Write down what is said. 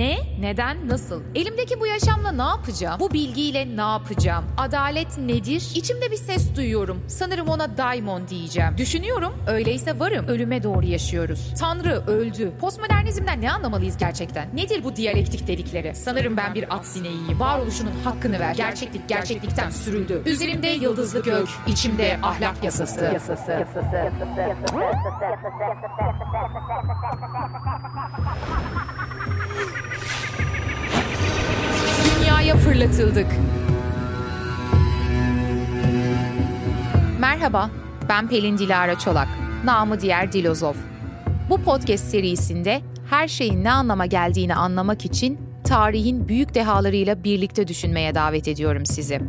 Ne? Neden? Nasıl? Elimdeki bu yaşamla ne yapacağım? Bu bilgiyle ne yapacağım? Adalet nedir? İçimde bir ses duyuyorum. Sanırım ona daimon diyeceğim. Düşünüyorum. Öyleyse varım. Ölüme doğru yaşıyoruz. Tanrı öldü. Postmodernizmden ne anlamalıyız gerçekten? Nedir bu diyalektik dedikleri? Sanırım ben bir at sineğiyim. Varoluşunun hakkını ver. Gerçeklik gerçeklikten sürüldü. Üzerimde yıldızlı gök, içimde ahlak yasası. yasası. Dünyaya fırlatıldık. Merhaba, ben Pelin Dilara Çolak, namı diğer Dilozof. Bu podcast serisinde her şeyin ne anlama geldiğini anlamak için tarihin büyük dehalarıyla birlikte düşünmeye davet ediyorum sizi.